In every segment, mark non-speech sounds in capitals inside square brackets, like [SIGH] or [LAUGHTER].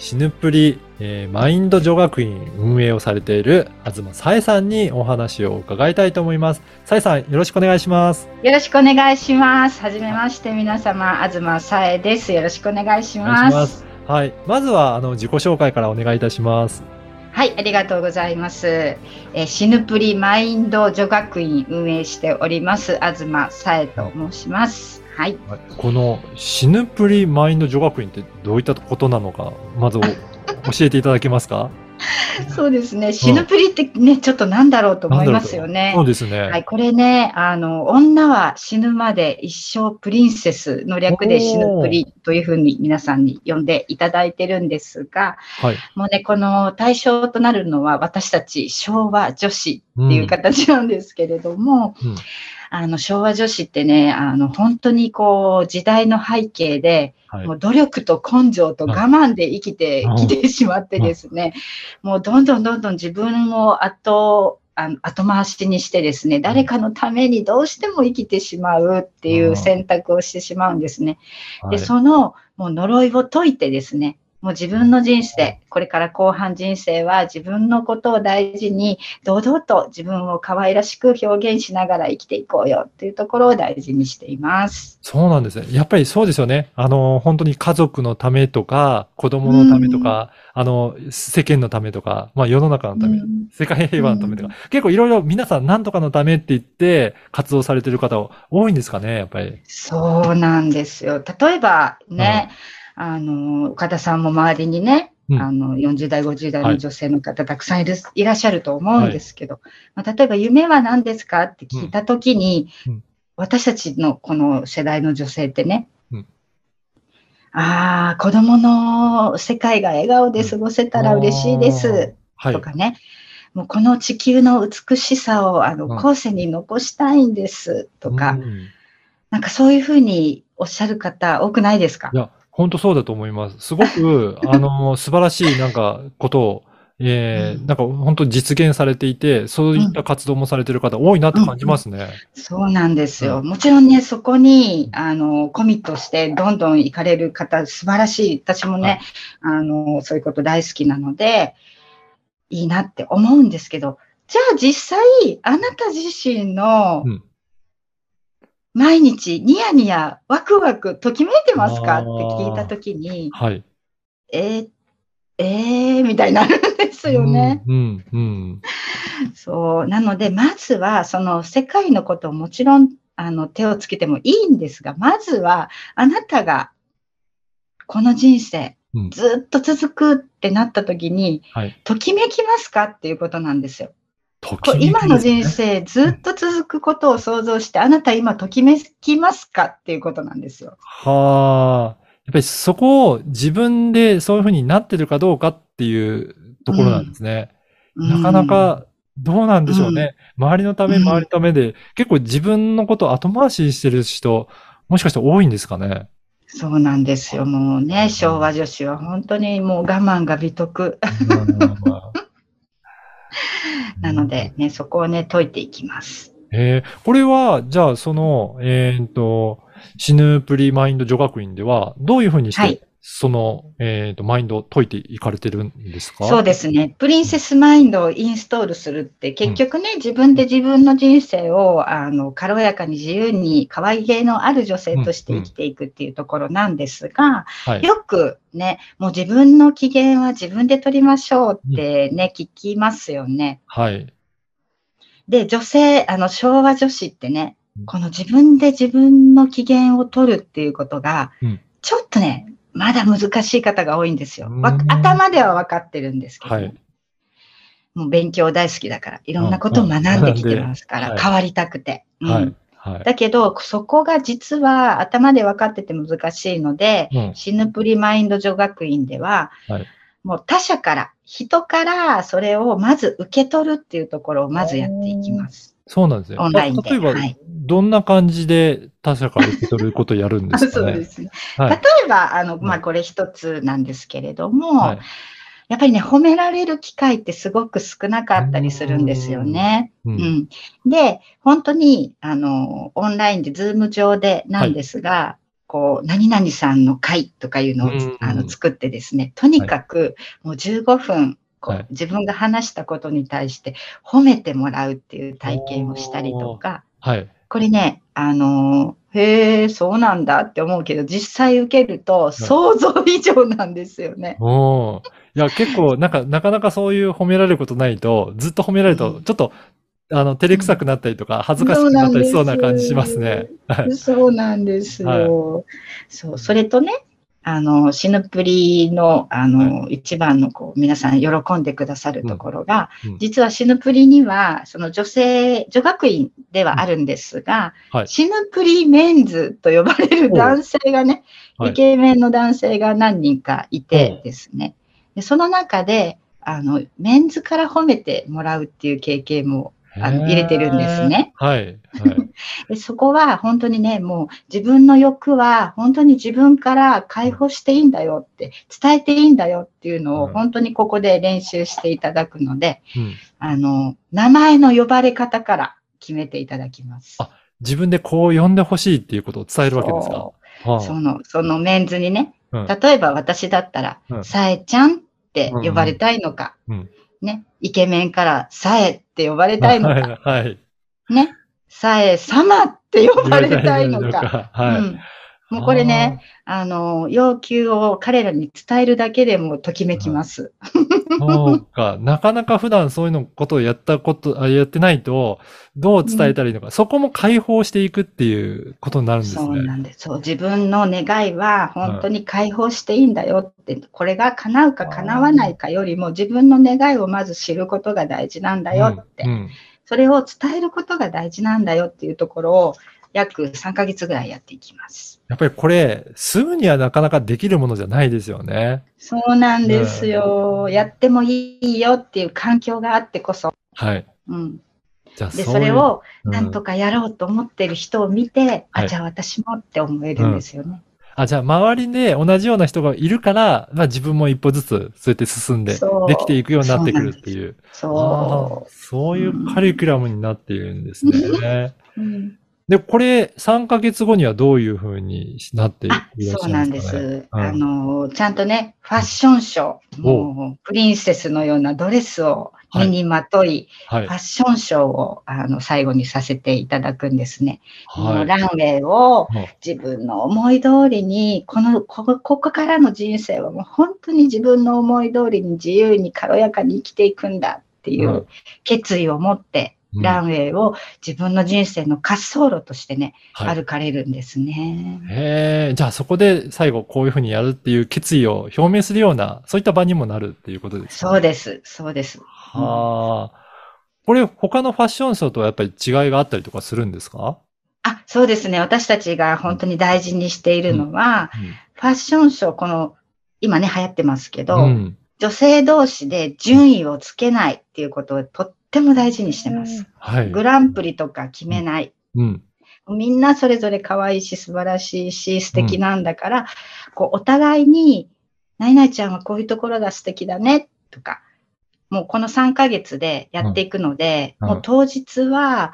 シヌプリ、えーマインド女学院運営をされている東さえさんにお話を伺いたいと思います。さえさん、よろしくお願いします。よろしくお願いします。はじめまして、皆様、東さえです。よろしくお願いしおます。願いします。はい。まずは、あの、自己紹介からお願いいたします。はい、ありがとうございます。えーシヌプリマインド女学院運営しております、東さえと申します。はい。はいこの、シヌプリマインド女学院ってどういったことなのか、まずお [LAUGHS] 教えていただけますか？そうですね。シヌプリってね、ちょっとなんだろうと思いますよねそう。ですね。はい、これね、あの、女は死ぬまで一生プリンセスの略でシヌプリというふうに皆さんに呼んでいただいてるんですが、はい。もうね、この対象となるのは私たち昭和女子っていう形なんですけれども、うんあの昭和女子ってね、あの本当にこう時代の背景で、はい。もう努力と根性と我慢で生きてうんきてしまってですね、もうどんどんどんどん自分を後、あの後回しにしてですね、誰かのためにどうしても生きてしまうっていう選択をしてしまうんですね。はい。で、そのもう呪いを解いてですね、もう自分の人生、これから後半人生は自分のことを大事に、堂々と自分を可愛らしく表現しながら生きていこうよっていうところを大事にしています。そうなんですね。やっぱりそうですよね。あの、本当に家族のためとか、子供のためとか、あの、世間のためとか、まあ世の中のため、うん世界平和のためとか、結構いろいろ皆さん何とかのためって言って活動されてる方多いんですかね、やっぱり。そうなんですよ。例えばね、あの、岡田さんも周りにね、うん。あの、40代、50代の女性の方たくさんいる、い、らっしゃると思うんですけど、まあ、例えば夢は何ですかって聞いたときに、うん。うん私たちのこの世代の女性ってね、うん。ああ、子供の世界が笑顔で過ごせたら嬉しいです、はい。とかね、もうこの地球の美しさをあのうん。後世に残したいんです、とか、うん。なんかそういうふうにおっしゃる方多くないですか？いや、本当そうだと思います。すごく、[LAUGHS] あの、素晴らしいなんかことを、えーうんなんか本当実現されていて、そういった活動もされてる方多いなって感じますね。そうなんですよ。うもちろんね、そこに、あの、コミットして、どんどん行かれる方、素晴らしい。私もね、あの、そういうこと大好きなので、いいなって思うんですけど、じゃあ実際、あなた自身のうん、毎日、ニヤニヤ、ワクワク、ときめいてますか？って聞いたときに、はい。えー、えー、みたいになるんですよね。うん、うん、そう。なので、まずは、その世界のことをもちろん、あの、手をつけてもいいんですが、まずは、あなたが、この人生、うんずっと続くってなった時に、はい。ときめきますか？っていうことなんですよ。今の人生。生、ずっと続くことを想像して、あなた今ときめきますかっていうことなんですよ。はあ。やっぱりそこを自分でそういうふうになってるかどうかっていうところなんですね。なかなかどうなんでしょうね。周りのため、うん周りのためで、結構自分のことを後回しにしてる人、もしかして多いんですかね？そうなんですよ。もうね、昭和女子は本当にもう我慢が美徳。[LAUGHS] なので、ね、そこをね、解いていきます。えー。これは、じゃあ、その、えーっと、シヌプリマインド女学院では、どういうふうにして、はいその、えーっと、マインドを解いていかれてるんですか？そうですね。プリンセスマインドをインストールするって、結局ね、自分で自分の人生を、あの、軽やかに自由に可愛げのある女性として生きていくっていうところなんですが、はい。よくね、もう自分の機嫌は自分で取りましょうってね、聞きますよね。はい。で、女性、あの、昭和女子ってねうん、この自分で自分の機嫌を取るっていうことがうん、ちょっとね、まだ難しい方が多いんですよ。頭では分かってるんですけど、はい。もう勉強大好きだから、いろんなことを学んできてますから、変わりたくて。だけど、そこが実は頭で分かってて難しいので、うん。シヌプリマインド女学院では、はい。もう他者から、人からそれをまず受け取るっていうところをまずやっていきます。そうなんですね。オンラインであ例えば、はいどんな感じで他者から受け取ることをやるんですか [LAUGHS] そうね。ですね。はい例えば、あの、まあ、これ一つなんですけれども、はいやっぱりね、褒められる機会ってすごく少なかったりするんですよね。ううんん。で、本当に、あの、オンラインで、ズーム上でなんですが、こう、何々さんの会とかいうのを、うんあの作ってですね、とにかくもう15分、こうはい。自分が話したことに対して褒めてもらうっていう体験をしたりとか、はい。これね、あのーへえ、そうなんだって思うけど、実際受けると想像以上なんですよね。おー。いや、結構、なんか、なかなかそういう褒められることないと、ずっと褒められると、うん。ちょっと、あの、照れくさくなったりとか、恥ずかしくなったりしそうな感じしますね。はい。そうなんですよ。そう、それとね、あの、シヌプリの、あの、一番の、こう、皆さん喜んでくださるところが、うんうん。実はシヌプリには、その女性、女学院ではあるんですが、はい。シヌプリメンズと呼ばれる男性がね、はい。イケメンの男性が何人かいておですね、でその中で、あの、メンズから褒めてもらうっていう経験もあの入れてるんですね。はい。はい。でそこは本当にね、もう自分の欲は本当に自分から解放していいんだよって、伝えていいんだよっていうのをうん。本当にここで練習していただくので、うん。あの、名前の呼ばれ方から決めていただきます。あ自分でこう呼んでほしいっていうことを伝えるわけですか？そはあ。その、そのメンズにね、うん。例えば私だったら、うん。さえちゃんって呼ばれたいのか、うん。ね、イケメンからさえって呼ばれたいのか、はい。はい。ね、さえ様って呼ばれたいのか。か。はい。うんもうこれね、あの、要求を彼らに伝えるだけでもときめきます。そうか。なかなか普段そういうのことをやったこと、あやってないと、どう伝えたらいいのか、そこも解放していくっていうことになるんですそうね。なんです。そう、自分の願いは本当に解放していいんだよって、これが叶うか叶わないかよりも自分の願いをまず知ることが大事なんだよって、うんうんそれを伝えることが大事なんだよっていうところを約3ヶ月ぐらいやっていきます。やっぱりこれ、すぐにはなかなかできるものじゃないですよね。そうなんですよ。やってもいいよっていう環境があってこそ。はい。うん。で、じゃあういうそれをうんなんとかやろうと思ってる人を見て、はいあ、じゃあ私もって思えるんですよね。あ、じゃあ周りで同じような人がいるから、まあ自分も一歩ずつそうやって進んで、できていくようになってくるっていう。あそあそういうカリキュラムになっているんですね。う。うんで、これ3ヶ月後にはどういう風になっていらっあ、しゃそうなんでるんですかね？す。うんあの、ちゃんとね、ファッションショー、もう、プリンセスのようなドレスを身にまとい、はいファ。ッションショーを、あの、最後にさせていただくんですね。もはい。うランウェイをうん自分の思い通りに、この、ここここからの人生はもう本当に自分の思い通りに自由に軽やかに生きていくんだっていううん決意を持って、うんランウェイを自分の人生の滑走路としてね、はい歩かれるんですね。へえ、じゃあそこで最後こういう風にやるっていう決意を表明するような、そういった場にもなるっていうことですか、ね、そうです、そうです。はあ。これ他のファッションショーとはやっぱり違いがあったりとかするんですか？あ、そうですね。私たちが本当に大事にしているのは、うんファッションショー、この、今ね、流行ってますけど、うん。女性同士で順位をつけないっていうことをとっても大事にしてます。はい。グランプリとか決めない。うん。みんなそれぞれ可愛いし素晴らしいし素敵なんだから、こうお互いに、何々ちゃんはこういうところが素敵だねとか、もうこの3ヶ月でやっていくので、うんもう当日は、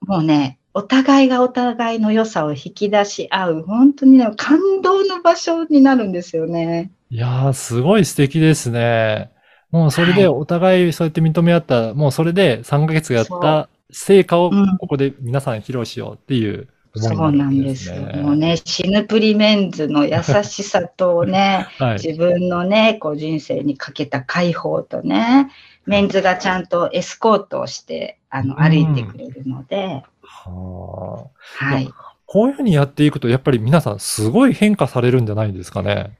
もうね、お互いがお互いの良さを引き出し合う、本当にね、感動の場所になるんですよね。いやー、すごい素敵ですね。もうそれでお互いそうやって認め合った、もうそれで3ヶ月やった成果をうんここで皆さん披露しようっていうそうなんですよ。もうね、シヌプリメンズの優しさとね、[LAUGHS] はい。自分のね、こう人生にかけた解放とね、メンズがちゃんとエスコートをして、あの、うん歩いてくれるので、はあ。はい。こういうふうにやっていくと、やっぱり皆さんすごい変化されるんじゃないですかね。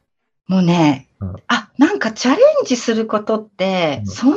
もうね、うん。あ、なんかチャレンジすることって、うん。そんな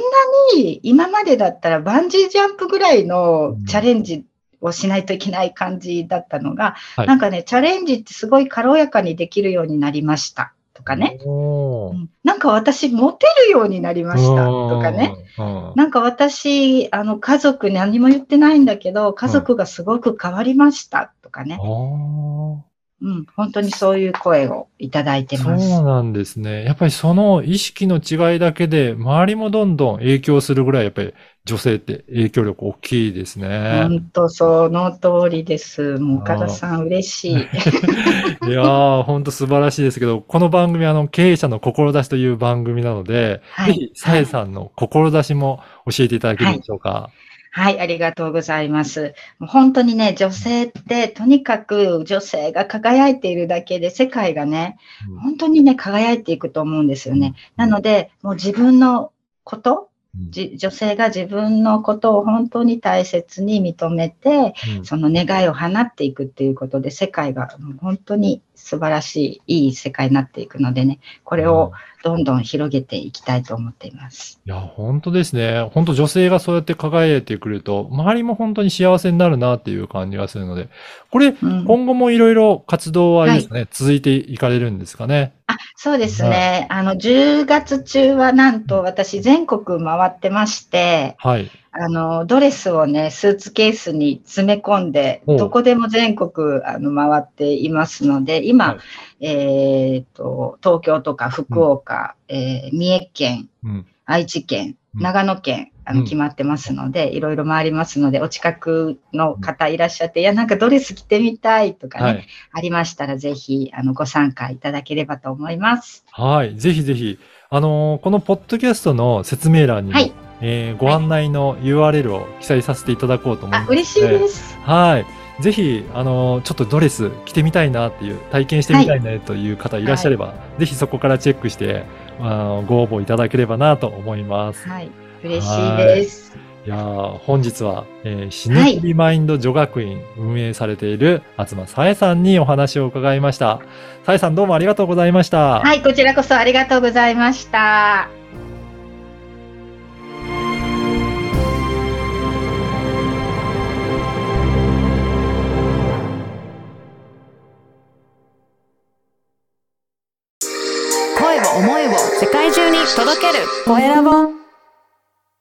に今までだったらバンジージャンプぐらいのうん。チャレンジをしないといけない感じだったのが、はい。なんかね、チャレンジってすごい軽やかにできるようになりました。とかね。うん。なんか私モテるようになりました。とかね。。うん。なんか私、あの家族何も言ってないんだけど、家族がすごく変わりました。とかね。あーうん、本当にそういう声をいただいてそうます。なんですね。やっぱりその意識の違いだけで、周りもどんどん影響するぐらい、やっぱり女性って影響力大きいですね。本当その通りです。もう岡田さん嬉しい。[LAUGHS] いやー、ほんと素晴らしいですけど、この番組はあの、経営者の志という番組なので、はいぜひ、さえさんの志も教えていただけるでしょうか？はい、ありがとうございます。もう本当にね、女性って、とにかく女性が輝いているだけで、世界がね、うん本当にね、輝いていくと思うんですよね。なので、もう自分のこと、女性が自分のことを本当に大切に認めて、うんその願いを放っていくっていうことで、世界が本当に素晴らしい、いい世界になっていくのでね、これをどんどん広げていきたいと思っています。いや、本当ですね。本当女性がそうやって輝いてくると、周りも本当に幸せになるなっていう感じがするので、これ、うん今後もいろいろ活動はですね、続いていかれるんですかね？あそうですね。あの、10月中はなんと私全国回ってまして、はい。あの、ドレスをね、スーツケースに詰め込んで、どこでも全国あの回っていますので、今、はいえっと、東京とか福岡、えー三重県、うん。愛知県、うん長野県、あうんの、決まってますので、いろいろ回りますので、お近くの方いらっしゃって、いや、なんかドレス着てみたいとかね、はい。ありましたら、ぜひ、あの、ご参加いただければと思います。はい。ぜひぜひ、あのーこのポッドキャストの説明欄にも、はいえーご案内の URL を記載させていただこうと思いますあ、嬉しいです。はい。ぜひ、あのーちょっとドレス着てみたいなっていう、体験してみたいねという方いらっしゃれば、ぜひそこからチェックして、あのご応募いただければなと思います。はい。嬉しいです。いやー本日は、えー、シヌプリマインド女学院運営されている東さえさんにお話を伺いました。さえさんどうもありがとうございました。はい、こちらこそありがとうございました。